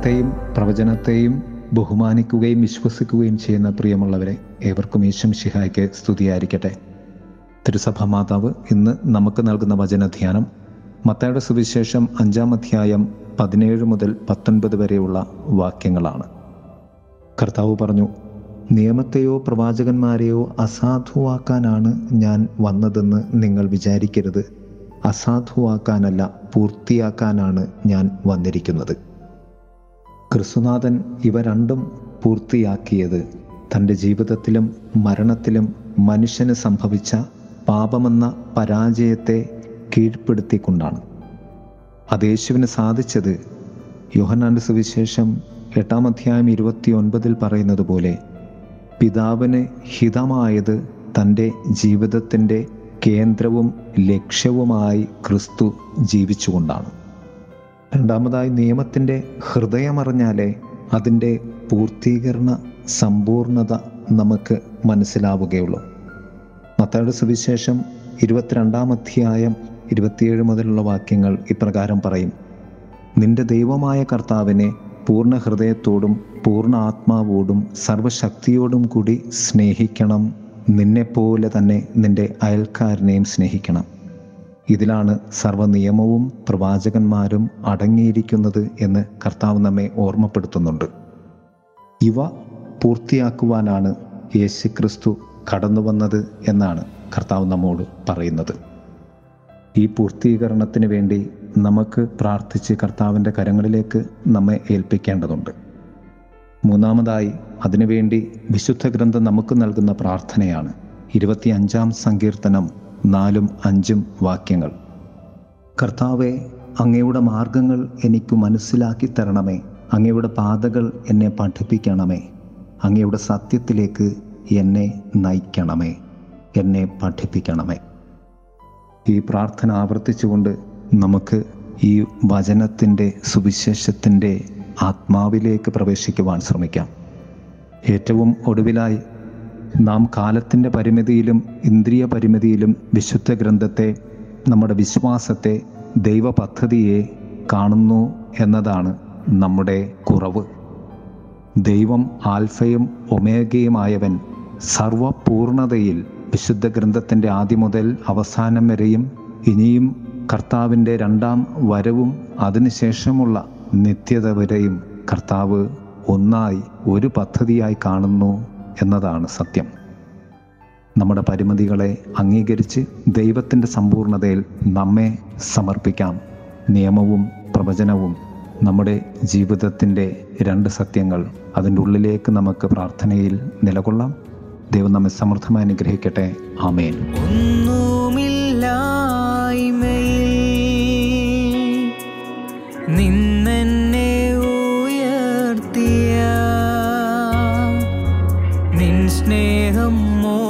വചനത്തെയും പ്രവചനത്തെയും ബഹുമാനിക്കുകയും വിശ്വസിക്കുകയും ചെയ്യുന്ന പ്രിയമുള്ളവരെ ഏവർക്കും ഈശം ശിഹായ്ക്ക് സ്തുതിയായിരിക്കട്ടെ. തിരുസഭ മാതാവ് ഇന്ന് നമുക്ക് നൽകുന്ന വചനധ്യാനം മത്തയുടെ സുവിശേഷം അഞ്ചാം അധ്യായം പതിനേഴ് മുതൽ പത്തൊൻപത് വരെയുള്ള വാക്യങ്ങളാണ്. കർത്താവ് പറഞ്ഞു നിയമത്തെയോ പ്രവാചകന്മാരെയോ അസാധുവാക്കാനാണ് ഞാൻ വന്നതെന്ന് നിങ്ങൾ വിചാരിക്കരുത്. അസാധുവാക്കാനല്ല പൂർത്തിയാക്കാനാണ് ഞാൻ വന്നിരിക്കുന്നത്. ക്രിസ്തുനാഥൻ ഇവ രണ്ടും പൂർത്തിയാക്കിയത്. തന്റെ ജീവിതത്തിലും മരണത്തിലും മനുഷ്യന് സംഭവിച്ച പാപമെന്ന പരാജയത്തെ കീഴ്പ്പെടുത്തിക്കൊണ്ടാണ്. അത് യേശുവിന് സാധിച്ചത് യോഹനാൻഡ് സുവിശേഷം എട്ടാം അധ്യായം ഇരുപത്തി ഒൻപതിൽ പറയുന്നത് പോലെ പിതാവിന് ഹിതമായത് തന്റെ ജീവിതത്തിന്റെ കേന്ദ്രവും ലക്ഷ്യവുമായി ക്രിസ്തു ജീവിച്ചുകൊണ്ടാണ്. രണ്ടാമതായി നിയമത്തിന്റെ ഹൃദയമറിഞ്ഞാലേ അതിന്റെ പൂർത്തീകരണ സമ്പൂർണത നമുക്ക് മനസ്സിലാവുകയുള്ളൂ. മത്തായുടെ സുവിശേഷം ഇരുപത്തിരണ്ടാം അധ്യായം ഇരുപത്തിയേഴ് മുതലുള്ള വാക്യങ്ങൾ ഇപ്രകാരം പറയും. നിന്റെ ദൈവമായ കർത്താവിനെ പൂർണ ഹൃദയത്തോടും പൂർണ ആത്മാവോടും സർവശക്തിയോടും കൂടി സ്നേഹിക്കണം. നിന്നെപ്പോലെ തന്നെ നിന്റെ അയൽക്കാരനെയും സ്നേഹിക്കണം. ഇതിലാണ് സർവനിയമവും പ്രവാചകന്മാരും അടങ്ങിയിരിക്കുന്നത് എന്ന് കർത്താവ് നമ്മെ ഓർമ്മപ്പെടുത്തുന്നുണ്ട്. ഇവ പൂർത്തിയാക്കുവാനാണ് യേശുക്രിസ്തു കടന്നു വന്നത് എന്നാണ് കർത്താവ് നമ്മോട് പറയുന്നത്. ഈ പൂർത്തീകരണത്തിന് വേണ്ടി നമുക്ക് പ്രാർത്ഥിച്ച് കർത്താവിന്റെ കരങ്ങളിലേക്ക് നമ്മെ ഏൽപ്പിക്കേണ്ടതുണ്ട്. മൂന്നാമതായി അതിനുവേണ്ടി വിശുദ്ധ ഗ്രന്ഥം നമുക്ക് നൽകുന്ന പ്രാർത്ഥനയാണ്. ഇരുപത്തിയഞ്ചാം സങ്കീർത്തനം നാലും അഞ്ചും വാക്യങ്ങൾ. കർത്താവെ അങ്ങയുടെ മാർഗങ്ങൾ എനിക്ക് മനസ്സിലാക്കി തരണമേ. അങ്ങയുടെ പാതകൾ എന്നെ പഠിപ്പിക്കണമേ. അങ്ങയുടെ സത്യത്തിലേക്ക് എന്നെ നയിക്കണമേ. എന്നെ പഠിപ്പിക്കണമേ. ഈ പ്രാർത്ഥന ആവർത്തിച്ചുകൊണ്ട് നമുക്ക് ഈ വചനത്തിന്റെ സുവിശേഷത്തിന്റെ ആത്മാവിലേക്ക് പ്രവേശിക്കുവാൻ ശ്രമിക്കാം. ഏറ്റവും ഒടുവിലായി നാം കാലത്തിന്റെ പരിമിതിയിലും ഇന്ദ്രിയ പരിമിതിയിലും വിശുദ്ധ ഗ്രന്ഥത്തെ നമ്മുടെ വിശ്വാസത്തെ ദൈവ പദ്ധതിയെ കാണുന്നു എന്നതാണ് നമ്മുടെ കുറവ്. ദൈവം ആൽഫയും ഒമേഗയുമായവൻ സർവപൂർണതയിൽ വിശുദ്ധ ഗ്രന്ഥത്തിന്റെ ആദ്യം മുതൽ അവസാനം വരെയും ഇനിയും കർത്താവിന്റെ രണ്ടാം വരവും അതിനുശേഷമുള്ള നിത്യത വരെയും കർത്താവ് ഒന്നായി ഒരു പദ്ധതിയായി കാണുന്നു എന്നതാണ് സത്യം. നമ്മുടെ പരിമിതികളെ അംഗീകരിച്ച് ദൈവത്തിന്റെ സമ്പൂർണതയിൽ നമ്മെ സമർപ്പിക്കാം. നിയമവും പ്രവചനവും നമ്മുടെ ജീവിതത്തിന്റെ രണ്ട് സത്യങ്ങൾ അതിന്റെ ഉള്ളിലേക്ക് നമുക്ക് പ്രാർത്ഥനയിൽ നിലകൊള്ളാം. ദൈവം നമ്മെ സമൃദ്ധമായി അനുഗ്രഹിക്കട്ടെ. ആമേൻ. ഒന്നുമില്ലായ്മയിൽ امم